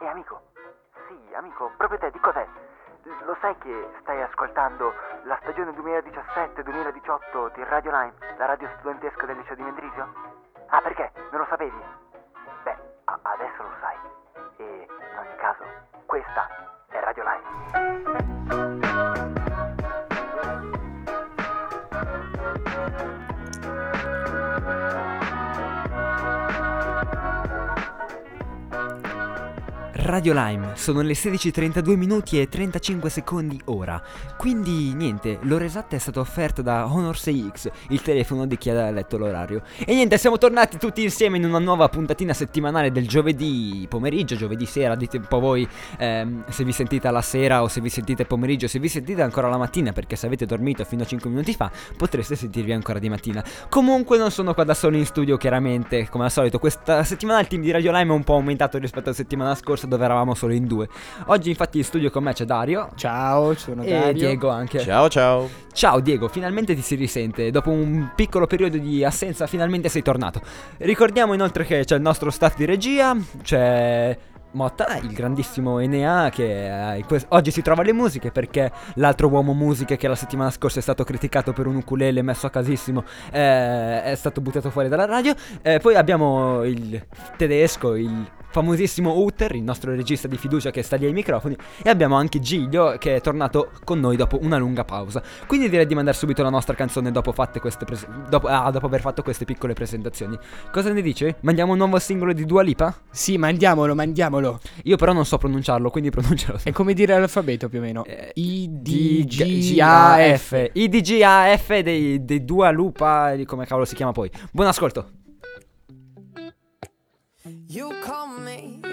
E amico, sì, amico, proprio te, di cos'è? Lo sai che stai ascoltando la stagione 2017-2018 di Radio Lime, la radio studentesca del liceo di Mendrisio? Ah, perché? Non lo sapevi? Radio Lime, sono le 16.32 minuti e 35 secondi ora. Quindi niente, l'ora esatta è stata offerta da Honor 6X, il telefono di chi ha letto l'orario. E niente, siamo tornati tutti insieme in una nuova puntatina settimanale del giovedì pomeriggio, giovedì sera. Dite un po' voi ehm, se vi sentite alla sera o se vi sentite pomeriggio, se vi sentite ancora la mattina, perché se avete dormito fino a 5 minuti fa potreste sentirvi ancora di mattina. Comunque non sono qua da solo in studio, chiaramente, come al solito. Questa settimana il team di Radio Lime è un po' aumentato rispetto alla settimana scorsa dove eravamo solo in due. Oggi infatti in studio con me c'è Dario. Ciao, sono E Dario. Diego anche. Ciao ciao. Ciao Diego, finalmente ti si risente. Dopo un piccolo periodo di assenza, finalmente sei tornato. Ricordiamo inoltre che c'è il nostro staff di regia, c'è Motta, il grandissimo Enea, che eh, que- oggi si trova alle musiche perché l'altro uomo musiche che la settimana scorsa è stato criticato per un ukulele messo a casissimo eh, è stato buttato fuori dalla radio. Eh, poi abbiamo il tedesco, il famosissimo Uter, il nostro regista di fiducia che sta lì ai microfoni, e abbiamo anche Giglio che è tornato con noi dopo una lunga pausa. Quindi direi di mandare subito la nostra canzone dopo, fatte queste pres- dopo, ah, dopo aver fatto queste piccole presentazioni. Cosa ne dici? Mandiamo un nuovo singolo di Dua Lipa? Sì, mandiamolo, mandiamolo. Io però non so pronunciarlo, quindi pronuncialo. È come dire l'alfabeto più o meno. Eh, I, D, G, A, F. I D G A F dei, dei Dua Lupa, di come cavolo si chiama poi. Buon ascolto. You call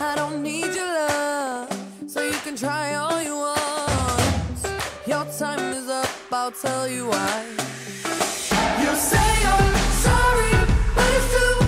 I don't need your love. So you can try all you want. Your time is up. I'll tell you why. You say you're sorry, but it's too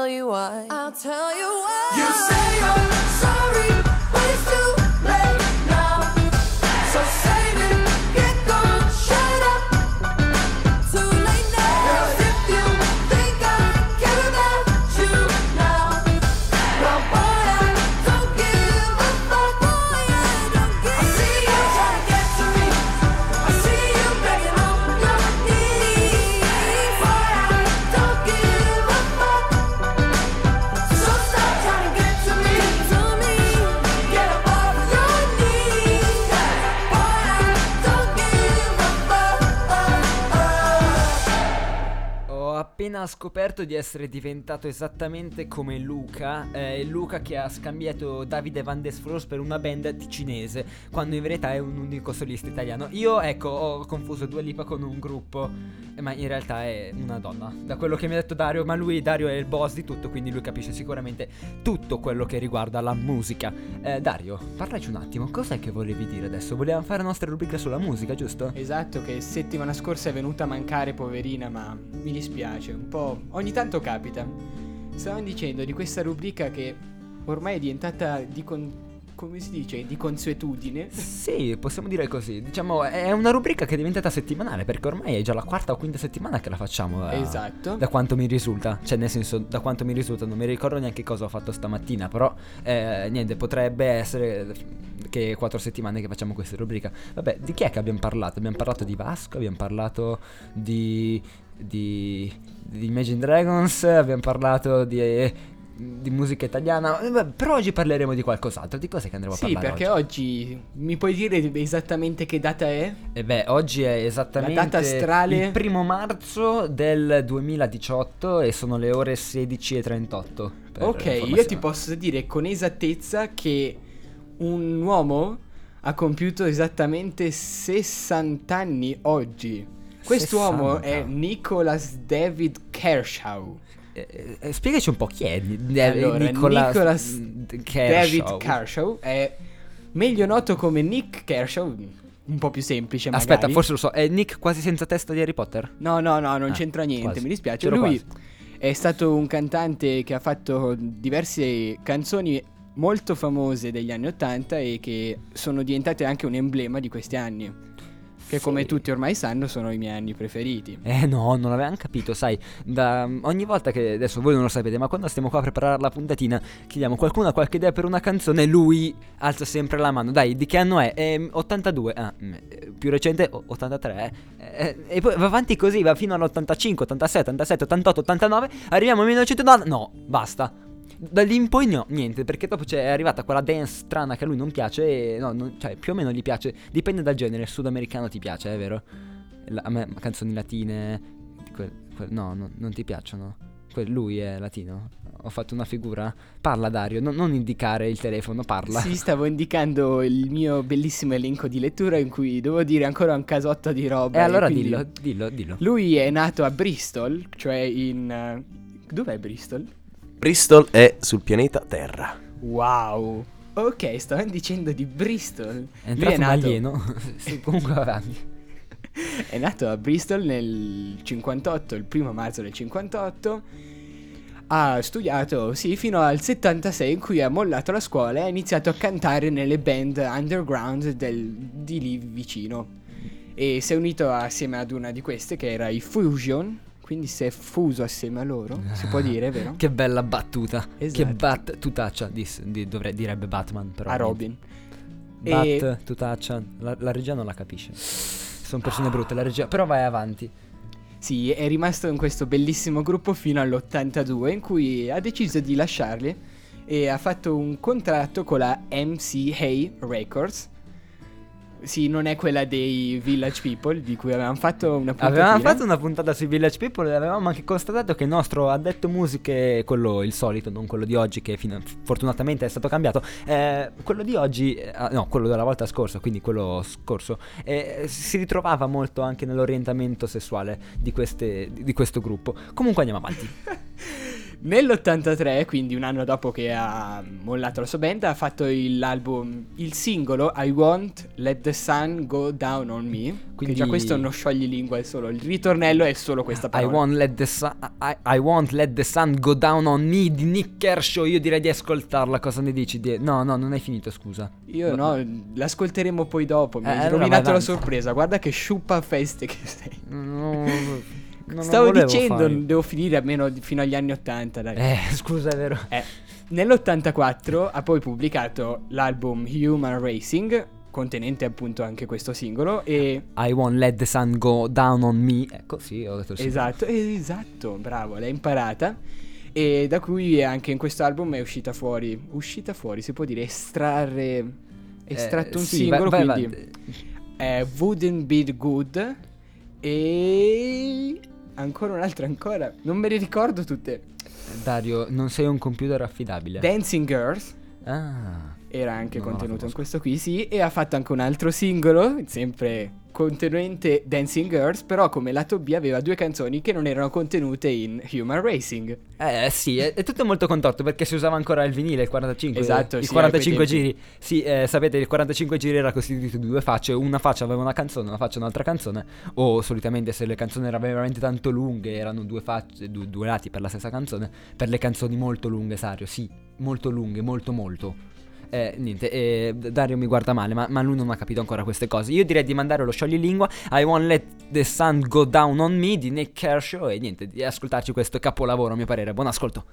Tell you why. I'll tell you why. You say you're sorry, but it's too appena scoperto di essere diventato esattamente come Luca, eh, Luca che ha scambiato Davide Van der Fros per una band ticinese, quando in verità è un unico solista italiano. Io, ecco, ho confuso Dua Lipa con un gruppo, eh, ma in realtà è una donna. Da quello che mi ha detto Dario, ma lui, Dario, è il boss di tutto, quindi lui capisce sicuramente tutto quello che riguarda la musica. Eh, Dario, parlaci un attimo, cos'è che volevi dire adesso? Volevamo fare la nostra rubrica sulla musica, giusto? Esatto, che settimana scorsa è venuta a mancare, poverina, ma mi dispiace, un po'. Ogni tanto capita. Stavamo dicendo di questa rubrica che ormai è diventata di con- come si dice? Di consuetudine. Sì, possiamo dire così. Diciamo, è una rubrica che è diventata settimanale, perché ormai è già la quarta o quinta settimana che la facciamo. Da, Esatto. Da quanto mi risulta. Cioè, nel senso, da quanto mi risulta, non mi ricordo neanche cosa ho fatto stamattina. Però, eh, niente, potrebbe essere che quattro settimane che facciamo questa rubrica. Vabbè, di chi è che abbiamo parlato? Abbiamo parlato di Vasco, abbiamo parlato di. Di. di Imagine Dragons, abbiamo parlato di di musica italiana. Eh, Però oggi parleremo di qualcos'altro. Di cos'è che andremo a Sì, parlare? perché oggi mi puoi dire esattamente che data è? E beh, oggi è esattamente La data astrale? il primo marzo del 2018 e sono le ore 16.38. per Ok, io ti posso dire con esattezza che un uomo ha compiuto esattamente 60 anni oggi. Quest'uomo 60. è Nicholas David Kershaw. Eh, eh, spiegaci un po' chi è Allora, Nicolas, Nicholas mm, David Kershaw. Kershaw è meglio noto come Nick Kershaw, un po' più semplice magari. Aspetta, forse lo so. È Nick quasi senza testa di Harry Potter? No, no, no, non Ah, c'entra niente, quasi. mi dispiace. C'ero Lui quasi. è stato un cantante che ha fatto diverse canzoni molto famose degli anni 80 e che sono diventate anche un emblema di questi anni. Che Sì. come tutti ormai sanno sono i miei anni preferiti. Eh no, non avevamo capito, sai, da, ogni volta che, adesso voi non lo sapete, ma quando stiamo qua a preparare la puntatina, chiediamo qualcuno ha qualche idea per una canzone, lui alza sempre la mano, dai, di che anno è? 82, ah, mm, eh, più recente, o- 83, eh, e poi va avanti così, va fino all'85, 86, 87, 88, 89, arriviamo al 1990, no, basta. Da lì in poi no, niente, perché dopo c'è arrivata quella dance strana che a lui non piace, e no, non- cioè più o meno gli piace, dipende dal genere, il sudamericano ti piace, è vero? La- a me canzoni latine, que- que- no, no, non ti piacciono? Que- lui è latino? Ho fatto una figura? Parla Dario, non- non indicare il telefono, parla. Sì, stavo indicando il mio bellissimo elenco di lettura in cui devo dire ancora un casotto di roba. E allora quindi- dillo, dillo, dillo. Lui è nato a Bristol, cioè in... eh, Dov'è Bristol? Bristol è sul pianeta Terra. Wow. Ok, stavamo dicendo di Bristol. È Lui entrato un nato, alieno. sì, comunque va avanti. è nato a Bristol nel 58, il primo marzo del 58. Ha studiato, sì, fino al 76 in cui ha mollato la scuola e ha iniziato a cantare nelle band underground del- di lì vicino. E si è unito assieme ad una di queste che era i Fusion, quindi si è fuso assieme a loro, si può dire, vero? Che bella battuta. Che Esatto. battutaccia, dis- di- dovrei- direbbe Batman. Però a. Robin. Bat, E- tutaccia. La, la regia non la capisce. Sono persone brutte, la regia. Però vai avanti. Sì, è rimasto in questo bellissimo gruppo fino all'82 in cui ha deciso di lasciarli e ha fatto un contratto con la MCA Records. Sì, non è quella dei Village People di cui avevamo fatto una puntatina. Avevamo fatto una puntata sui Village People e avevamo anche constatato che il nostro addetto musiche, quello il solito, non quello di oggi che fino- fortunatamente è stato cambiato, eh, quello di oggi, eh, no, quello della volta scorsa, quindi quello scorso, eh, si ritrovava molto anche nell'orientamento sessuale di, queste, di questo gruppo. Comunque andiamo avanti. Nell'83, quindi un anno dopo che ha mollato la sua band, ha fatto l'album, il singolo I Won't Let the Sun Go Down on Me. Quindi già questo non sciogli lingua, è solo il ritornello è solo questa I parola. won't, let the sun, I, I won't let the sun go down on me di Nick Kershaw. Io direi di ascoltarla. Cosa ne dici? Di- No, no, non hai finito, scusa. Io no, l'ascolteremo poi dopo. Mi Eh, hai allora rovinato la sorpresa. Guarda che sciuppa feste che sei. No, non Stavo dicendo, fare. devo finire almeno fino agli anni 80. Dai. Eh, scusa, è vero. Eh, Nell'84 ha poi pubblicato l'album Human Racing, contenente appunto anche questo singolo. E I won't let the sun go down on me. Ecco, sì, ho detto il esatto, esatto, bravo, l'hai imparata. E da cui anche in questo album è uscita fuori, uscita fuori, si può dire, estrarre, estratto un Eh, sì, singolo, vai- vai quindi avanti. è Wouldn't Be Good e ancora un'altra ancora. Non me le ricordo tutte. Dario, non sei un computer affidabile. Dancing Girls ah. Era anche Non contenuto in questo qui, sì, e ha fatto anche un altro singolo, sempre contenente Dancing Girls, però come lato B aveva due canzoni che non erano contenute in Human Racing. Eh sì, è, è tutto molto contorto perché si usava ancora il vinile, il 45. Esatto, il sì, 45 a quei giri. Sì, eh, sapete, il 45 giri era costituito di due facce. Una faccia aveva una canzone, una faccia un'altra canzone. O solitamente se le canzoni erano veramente tanto lunghe, erano due facce, due, due lati per la stessa canzone. Per le canzoni molto lunghe, Sario, sì, molto lunghe, molto molto. Eh, niente, eh, Dario mi guarda male, ma, ma lui non ha capito ancora queste cose. Io direi di mandare lo scioglilingua I Won't Let the Sun Go Down on Me di Nick Kershaw e niente, di ascoltarci questo capolavoro a mio parere. Buon ascolto.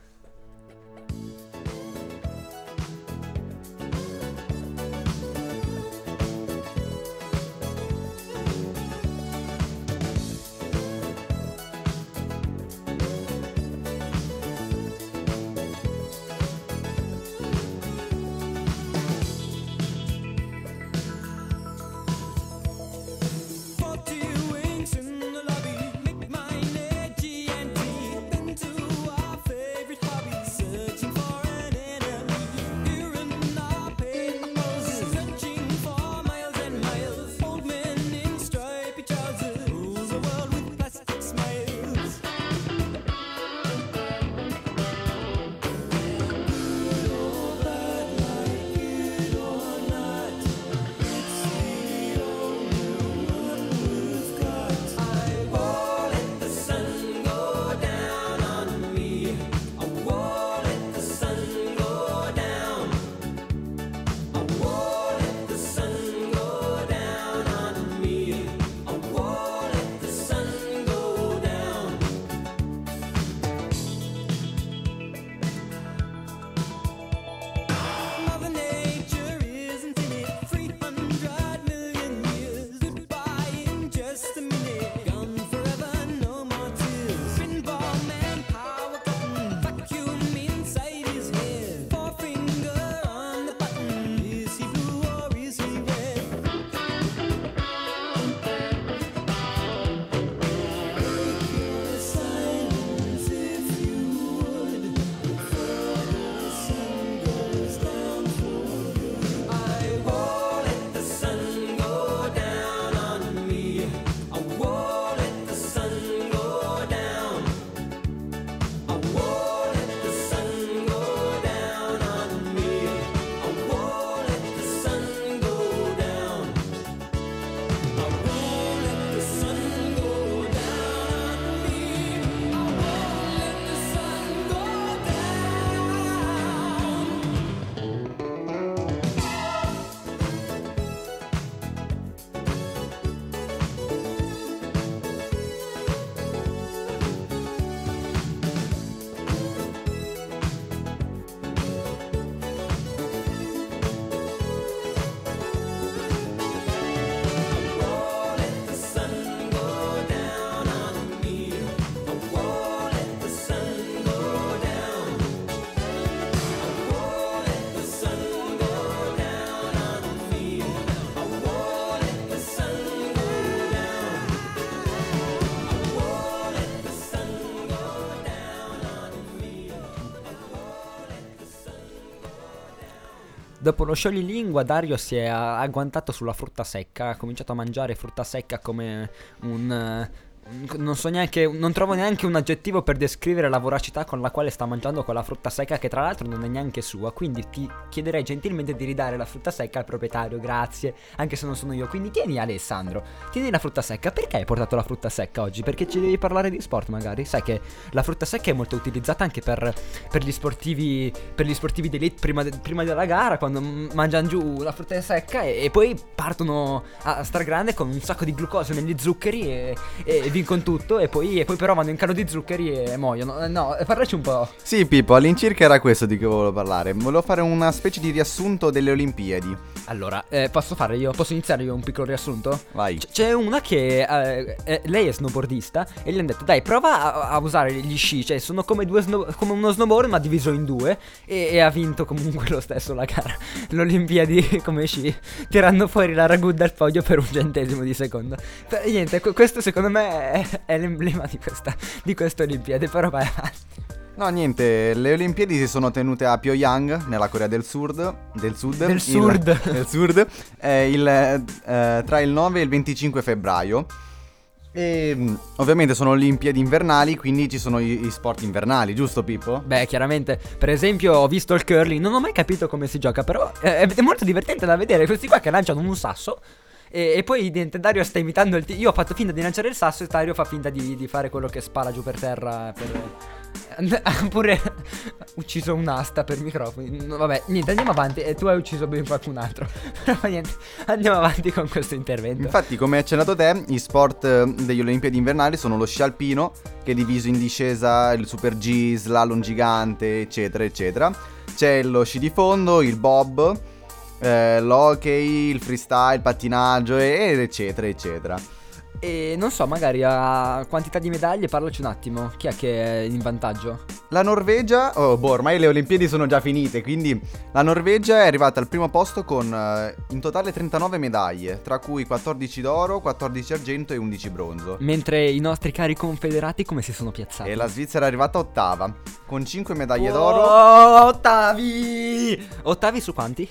Dopo lo scioglilingua, Dario si è agguantato sulla frutta secca. Ha cominciato a mangiare frutta secca come un. Non so neanche. Non trovo neanche un aggettivo per descrivere la voracità con la quale sta mangiando quella frutta secca, che tra l'altro non è neanche sua. Quindi ti chiederei gentilmente di ridare la frutta secca al proprietario, grazie. Anche se non sono io. Quindi tieni, Alessandro. Tieni la frutta secca. Perché hai portato la frutta secca oggi? Perché ci devi parlare di sport, magari. Sai che la frutta secca è molto utilizzata anche per, per gli sportivi. Per gli sportivi d'elite prima, de- prima della gara. Quando mangiano giù la frutta secca e, e poi partono a stragrande con un sacco di glucosio negli zuccheri e, e vincono tutto. E poi, e poi però vanno in calo di zuccheri e muoiono. Eh, No, parlaci un po'. Sì, Pippo, all'incirca era questo di cui volevo parlare. Volevo fare una specie di riassunto delle Olimpiadi. Allora, eh, posso fare io? Posso iniziare io un piccolo riassunto? Vai. C- C'è una che eh, eh, lei è snowboardista e gli hanno detto dai prova a, a usare gli sci, cioè sono come, due snow- come uno snowboard ma diviso in due e, e ha vinto comunque lo stesso la gara, l'Olimpiadi come sci, tirando fuori la ragù dal podio per un centesimo di secondo. Per- niente, que- questo secondo me è, è l'emblema di questa, di queste Olimpiadi, però vai avanti. No, niente, le Olimpiadi si sono tenute a Pyongyang, nella Corea del Sud. Del Sud. Del il- Sud. del Sud. eh, il, eh, tra il 9 e il 25 febbraio. E mm, ovviamente sono Olimpiadi invernali, quindi ci sono i, i sport invernali, giusto Pippo? Beh, chiaramente, per esempio, ho visto il curling, non ho mai capito come si gioca, però eh, è molto divertente da vedere. Questi qua che lanciano un sasso. E, e poi Dario sta imitando il. ti- Io ho fatto finta di lanciare il sasso e Dario fa finta di, di fare quello che spara giù per terra. Per... Pure ucciso un'asta per microfoni. No, vabbè, niente, andiamo avanti. E tu hai ucciso ben qualcun altro. Però niente, andiamo avanti con questo intervento. Infatti, come hai accennato te, gli sport eh, degli Olimpiadi invernali sono lo sci alpino, che è diviso in discesa, il super G, slalom gigante, eccetera, eccetera. C'è lo sci di fondo, il bob, eh, l'hockey, il freestyle, il pattinaggio, ed eccetera, eccetera. E non so, magari a quantità di medaglie, parlaci un attimo. Chi è che è in vantaggio? La Norvegia, oh, boh, ormai le Olimpiadi sono già finite, quindi la Norvegia è arrivata al primo posto con eh, in totale 39 medaglie, tra cui 14 d'oro, 14 argento e 11 bronzo. Mentre i nostri cari confederati come si sono piazzati? E la Svizzera è arrivata ottava, con 5 medaglie d'oro. Oh, ottavi! Ottavi su quanti?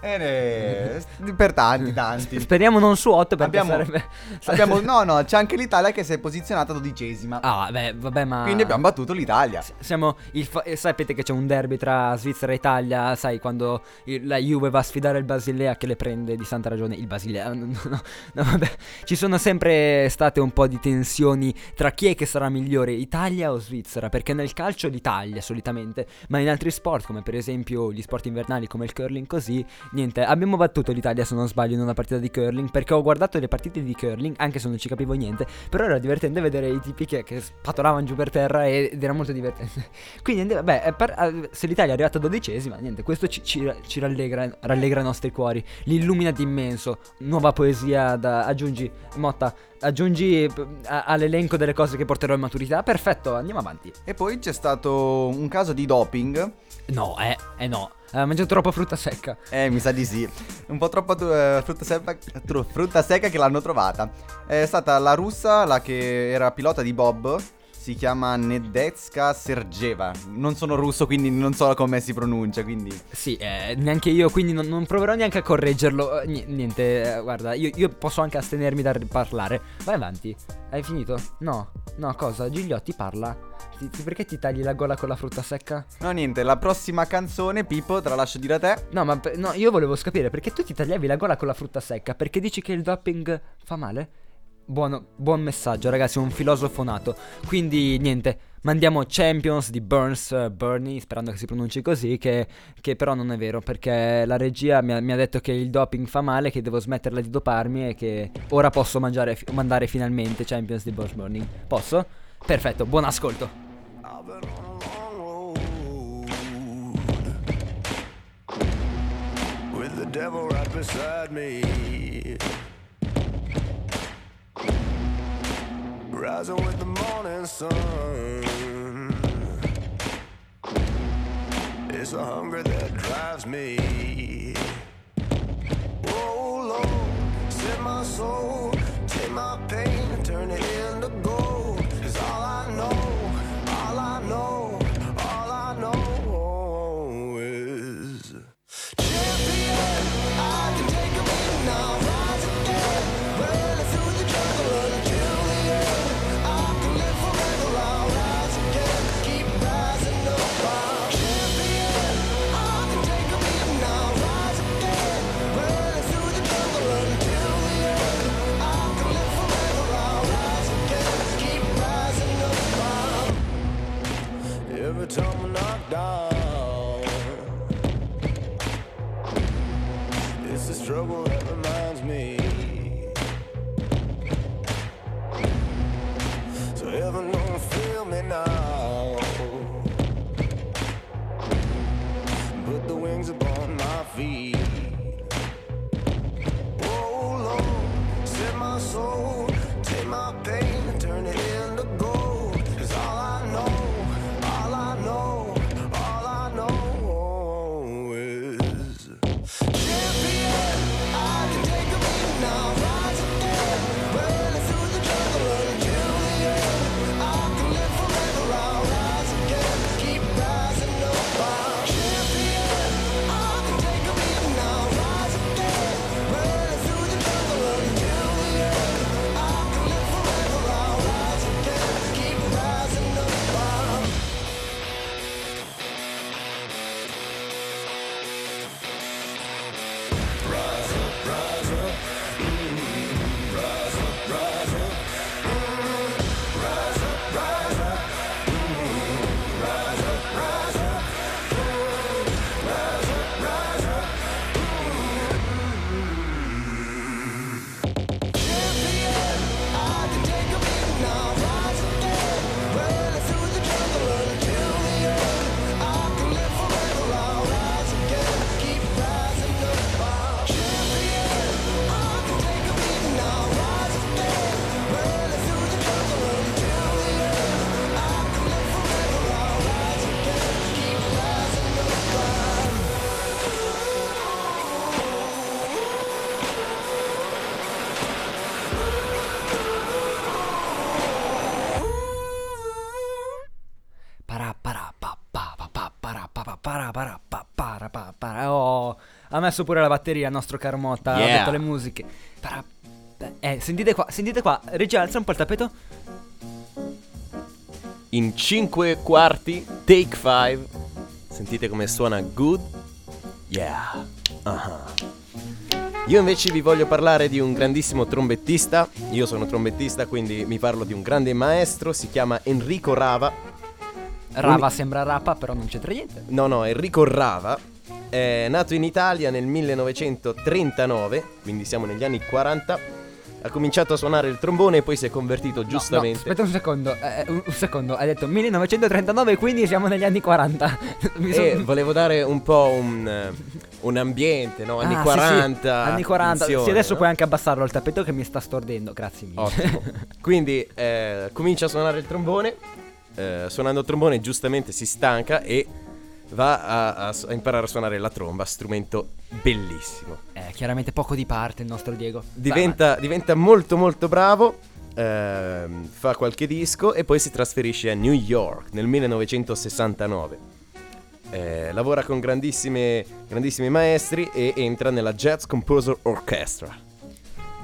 Eh, ne- per tanti, tanti. Speriamo non su 8 perché Abbiamo- sarebbe... Abbiamo, no, no, c'è anche l'Italia che si è posizionata dodicesima. Ah, beh, vabbè, ma... Quindi abbiamo battuto l'Italia. Siamo il fa- eh, sapete che c'è un derby tra Svizzera e Italia, sai, quando il- la Juve va a sfidare il Basilea che le prende di santa ragione. Il Basilea, no, no, no, no, vabbè. Ci sono sempre state un po' di tensioni tra chi è che sarà migliore, Italia o Svizzera, perché nel calcio l'Italia solitamente, ma in altri sport, come per esempio gli sport invernali come il curling così, niente, abbiamo battuto l'Italia se non sbaglio in una partita di curling, perché ho guardato le partite di curling, anche se non ci capivo niente, però era divertente vedere i tipi che, che spatolavano giù per terra ed era molto divertente. Quindi, vabbè, eh, per- se l'Italia è arrivata dodicesima, niente, questo ci, ci- ci rallegra, rallegra i nostri cuori, li illumina d'immenso. Nuova poesia da aggiungi, Motta, aggiungi a- all'elenco delle cose che porterò in maturità. Perfetto, andiamo avanti. E poi c'è stato un caso di doping. No, eh, eh no. Ha mangiato troppa frutta secca. Eh, mi sa di sì. Un po' troppa eh, frutta, secca, frutta secca che l'hanno trovata. È stata la russa, la che era pilota di Bob. Si chiama Nedetska Sergeva. Non sono russo, quindi non so come si pronuncia. Quindi. Sì, eh, neanche io, quindi non, non proverò neanche a correggerlo. Eh, ni- niente, eh, guarda, io, io posso anche astenermi dal parlare. Vai avanti. Hai finito? No, no, cosa? Gigliotti parla. Ti- ti- perché ti tagli la gola con la frutta secca? No, niente, la prossima canzone, Pippo, te la lascio dire a te. No, ma no, io volevo capire perché tu ti tagliavi la gola con la frutta secca. Perché dici che il doping fa male? Buono, buon messaggio, ragazzi, un filosofo nato. Quindi, niente, mandiamo Champions di Burns eh, Bernie, sperando che si pronunci così, che, che però non è vero, perché la regia mi ha, mi ha detto che il doping fa male, che devo smetterla di doparmi e che ora posso mangiare, mandare finalmente Champions di Burns Burning. Posso? Perfetto, buon ascolto. Devil right beside me. Rising with the morning sun. It's a hunger that drives me. Oh Lord, set my soul, take my pain turn it into para, pa, para, pa, para. Oh, ha messo pure la batteria il nostro caro Motta, ha Yeah. detto le musiche. Para, eh, sentite qua, sentite qua, regia alza un po' il tappeto. In 5 quarti, take 5. Sentite come suona good? Yeah. Ah. Io invece vi voglio parlare di un grandissimo trombettista. Io sono trombettista, quindi mi parlo di un grande maestro. Si chiama Enrico Rava. Rava sembra rapa, però non c'entra niente. No, no, Enrico Rava. È nato in Italia nel 1939, quindi siamo negli anni 40. Ha cominciato a suonare il trombone e poi si è convertito No, giustamente. no, aspetta un secondo, eh, un, un secondo, hai detto 1939, quindi siamo negli anni 40. Mi son- E volevo dare un po' un, eh, un ambiente, no? Anni Ah, sì, 40. sì, Anni 40. Sì, adesso no? puoi anche abbassarlo il tappeto che mi sta stordendo, grazie mille. Ottimo. Quindi eh, comincia a suonare il trombone. Eh, suonando il trombone, giustamente si stanca e va a, a a imparare a suonare la tromba, strumento bellissimo. Eh, chiaramente poco di parte il nostro Diego. Diventa, diventa molto molto bravo. ehm, fa qualche disco e poi si trasferisce a New York nel 1969. Eh, lavora con grandissime, grandissimi maestri e entra nella Jazz Composer Orchestra.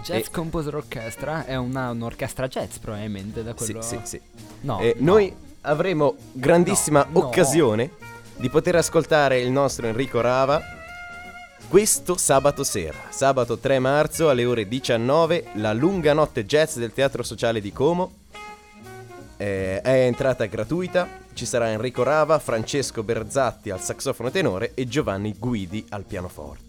Jazz e- Composer Orchestra è una- un'orchestra jazz probabilmente da quello... Sì, sì, sì. No, E no. Noi avremo grandissima No, no. occasione di poter ascoltare il nostro Enrico Rava questo sabato sera, sabato 3 marzo alle ore 19, la lunga notte jazz del Teatro Sociale di Como. Eh, è entrata gratuita, ci sarà Enrico Rava, Francesco Berzatti al saxofono tenore e Giovanni Guidi al pianoforte.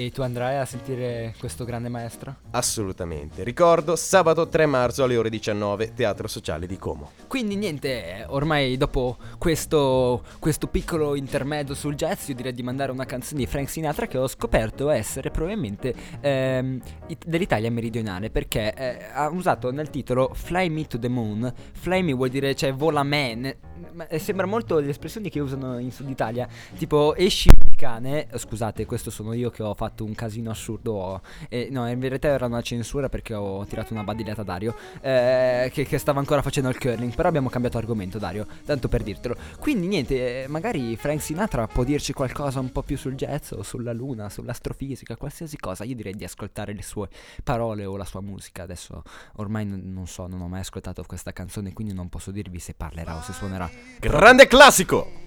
E tu andrai a sentire questo grande maestro? Assolutamente. Ricordo, sabato 3 marzo alle ore 19, Teatro Sociale di Como. Quindi niente, ormai dopo questo, questo piccolo intermezzo sul jazz io direi di mandare una canzone di Frank Sinatra che ho scoperto essere probabilmente ehm, it- dell'Italia meridionale perché eh, ha usato nel titolo Fly Me to the Moon. Fly Me vuol dire cioè vola me, ma, eh, sembra molto le espressioni che usano in Sud Italia, tipo esci cane, scusate questo sono io che ho fatto un casino assurdo, eh, no in verità era una censura perché ho tirato una badigliata a Dario eh, che, che stava ancora facendo il curling, però abbiamo cambiato argomento Dario, tanto per dirtelo. Quindi niente, eh, magari Frank Sinatra può dirci qualcosa un po' più sul jazz o sulla luna, sull'astrofisica, qualsiasi cosa, io direi di ascoltare le sue parole o la sua musica, adesso ormai non, non so, non ho mai ascoltato questa canzone quindi non posso dirvi se parlerà o se suonerà. Grande classico!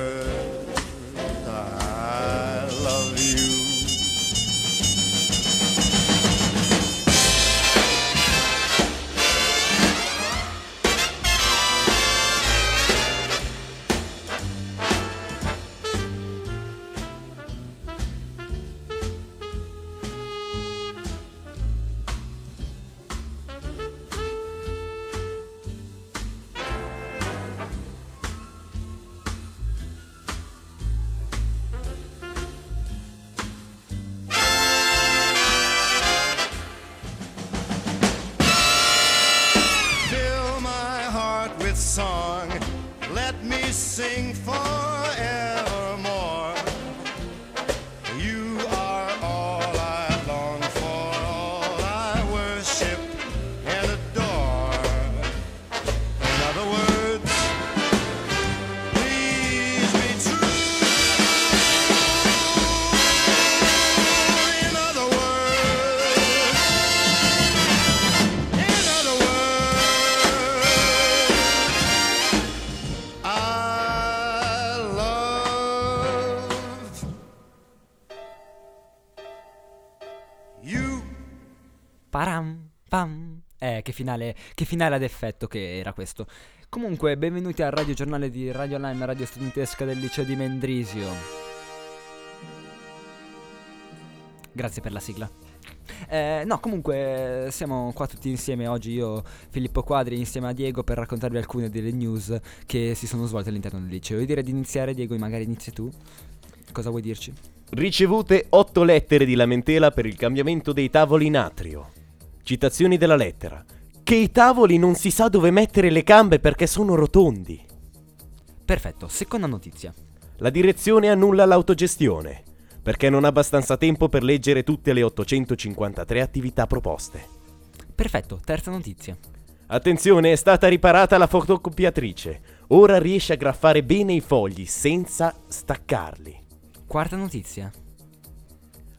Param, pam. Eh, che finale, che finale ad effetto che era questo. Comunque, benvenuti al radio giornale di Radio Lime, radio studentesca del liceo di Mendrisio. Grazie per la sigla. Eh, no, comunque siamo qua tutti insieme oggi, io Filippo Quadri insieme a Diego per raccontarvi alcune delle news che si sono svolte all'interno del liceo. Io direi di iniziare, Diego, magari inizi tu. Cosa vuoi dirci? Ricevute 8 lettere di lamentela per il cambiamento dei tavoli in atrio. Citazioni della lettera. Che i tavoli non si sa dove mettere le gambe perché sono rotondi. Perfetto, seconda notizia. La direzione annulla l'autogestione perché non ha abbastanza tempo per leggere tutte le 853 attività proposte. Perfetto, terza notizia. Attenzione, è stata riparata la fotocopiatrice. Ora riesce a graffare bene i fogli senza staccarli. Quarta notizia.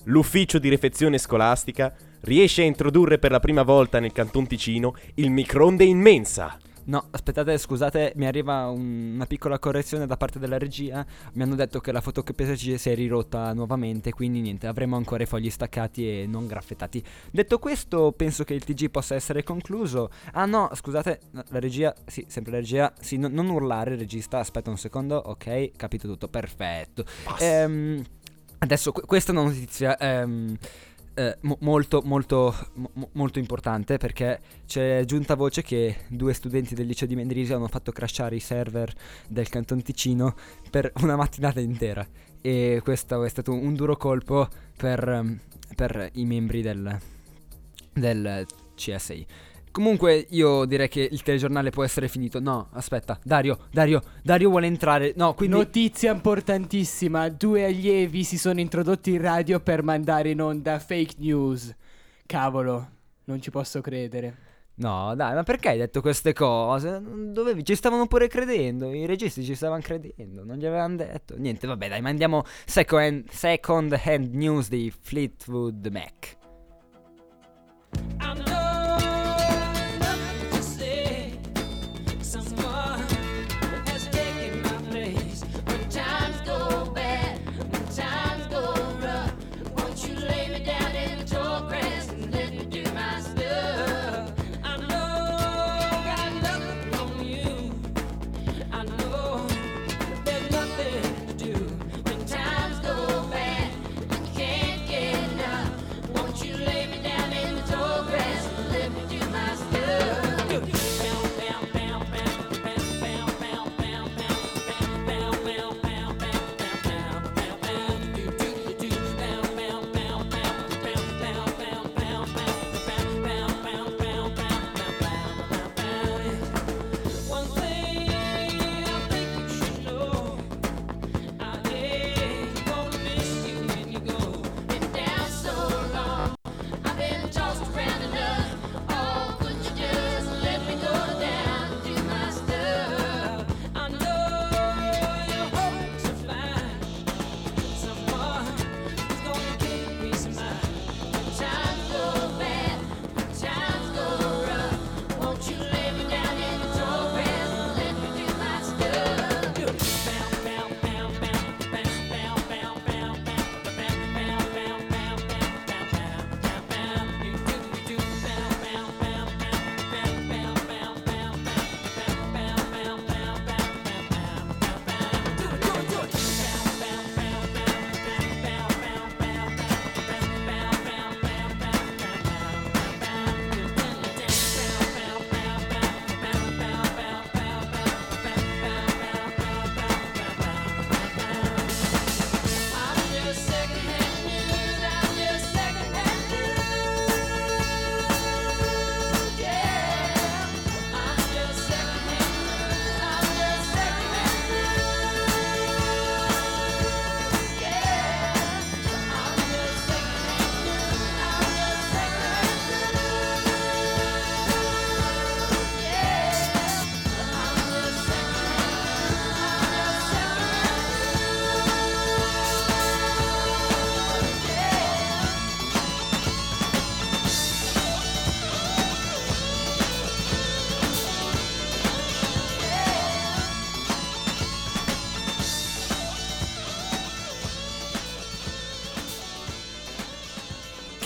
L'ufficio di refezione scolastica riesce a introdurre per la prima volta nel Canton Ticino il microonde in mensa. No, aspettate, scusate, mi arriva un- una piccola correzione da parte della regia. Mi hanno detto che la fotocopiatrice si è rirotta nuovamente, quindi niente, avremo ancora i fogli staccati e non graffettati. Detto questo, penso che il TG possa essere concluso. Ah no, scusate, la regia, sì, sempre la regia. Sì, no- non urlare, regista, aspetta un secondo, ok, capito tutto, perfetto. Ehm, adesso, que- questa è una notizia... ehm, eh, mo- molto molto mo- molto importante perché c'è giunta voce che due studenti del liceo di Mendrisio hanno fatto crashare i server del Canton Ticino per una mattinata intera e questo è stato un duro colpo per, per i membri del, del CSI. Comunque io direi che il telegiornale può essere finito. No, aspetta, Dario, Dario, Dario vuole entrare. No, quindi Notizia importantissima, due allievi si sono introdotti in radio per mandare in onda fake news. Cavolo, non ci posso credere. No, dai, ma perché hai detto queste cose? Dovevi, ci stavano pure credendo, i registi ci stavano credendo, non gli avevano detto. Niente, vabbè, dai, mandiamo second, second hand news di Fleetwood Mac. I know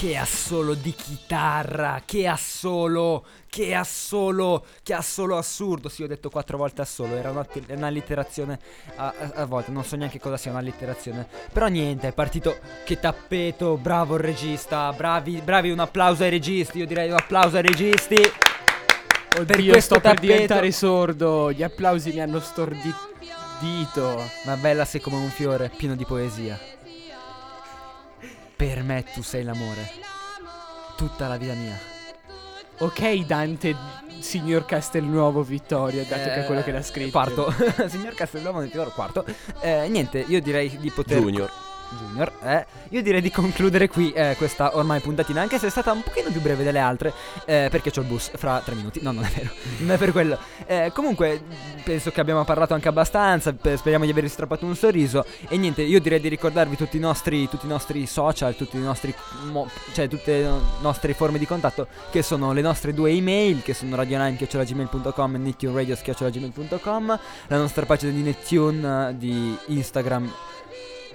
che assolo di chitarra, che assolo, che assolo, che assolo assurdo. Sì, ho detto quattro volte assolo, era una- un'allitterazione a, a, a volte, non so neanche cosa sia un'allitterazione. Però niente, è partito, che tappeto, bravo il regista, bravi, bravi, un applauso ai registi, io direi un applauso ai registi. Oddio, questo sto per tappeto- diventare sordo. Gli applausi mi hanno stordito. Ma bella sei come un fiore, pieno di poesia. Per me tu sei l'amore, tutta la vita mia. Ok, Dante, signor Castelnuovo Vittorio, dato che è quello che l'ha Eh, scritto. Quarto, signor Castelnuovo Tesoro, quarto. Eh, niente, io direi di poter. Junior. Junior, eh, io direi di concludere qui eh, questa ormai puntatina, anche se è stata un pochino più breve delle altre, eh, perché c'ho il bus fra tre minuti. No, non è vero, non è per quello. Eh, comunque, penso che abbiamo parlato anche abbastanza, pe- speriamo di avervi strappato un sorriso. E niente, io direi di ricordarvi tutti i nostri, tutti i nostri social, tutti i nostri, mo- cioè tutte le nostre forme di contatto, che sono le nostre due email, che sono radionine.gmail.com e nettuneradio.gmail.com, la nostra pagina di Nettune eh, di Instagram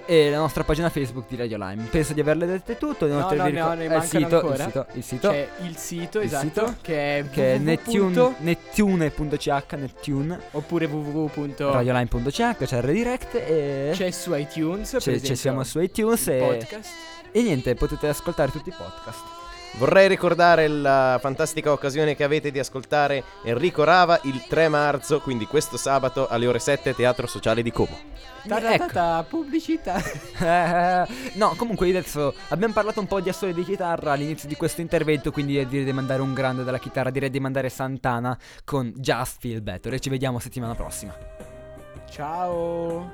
e la nostra pagina Facebook di Radio Lime. Penso di averle dette tutto. No, inoltre no, vi no, ricor- ne eh, il sito, ancora. il sito, il sito, C'è il sito, Il esatto, sito, che è che è www. nettune, nettune.ch, nettune, oppure www. radioline.ch, c'è il redirect e C'è su iTunes, per c'è- esempio, ci siamo su iTunes e, podcast. e niente, potete ascoltare tutti i podcast. Vorrei ricordare la fantastica occasione che avete di ascoltare Enrico Rava il 3 marzo, quindi questo sabato alle ore 7 Teatro Sociale di Como. Ta-ta-ta-ta, pubblicità. Eh, no, comunque adesso abbiamo parlato un po' di assoli di chitarra all'inizio di questo intervento, quindi direi di mandare un grande della chitarra, direi di mandare Santana con Just Feel Better e ci vediamo settimana prossima. Ciao.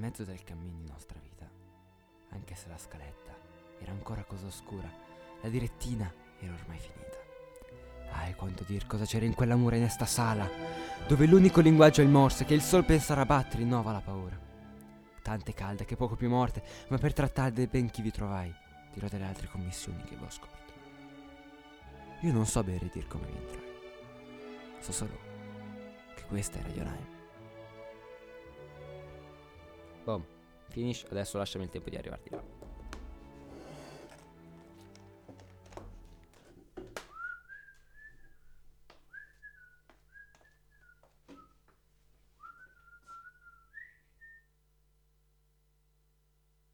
Mezzo del cammino di nostra vita, anche se la scaletta era ancora cosa oscura, la direttina era ormai finita. Ah, e quanto dir cosa c'era in quella mura in esta sala, dove l'unico linguaggio è il morse che il sol pensare a battere rinnova la paura. Tante calde che poco più morte, ma per trattare dei ben chi vi trovai, dirò delle altre commissioni che vi ho scorto. Io non so bene dir come vi entrai, so solo che questa è Radio Finish, adesso lasciami il tempo di arrivarti là.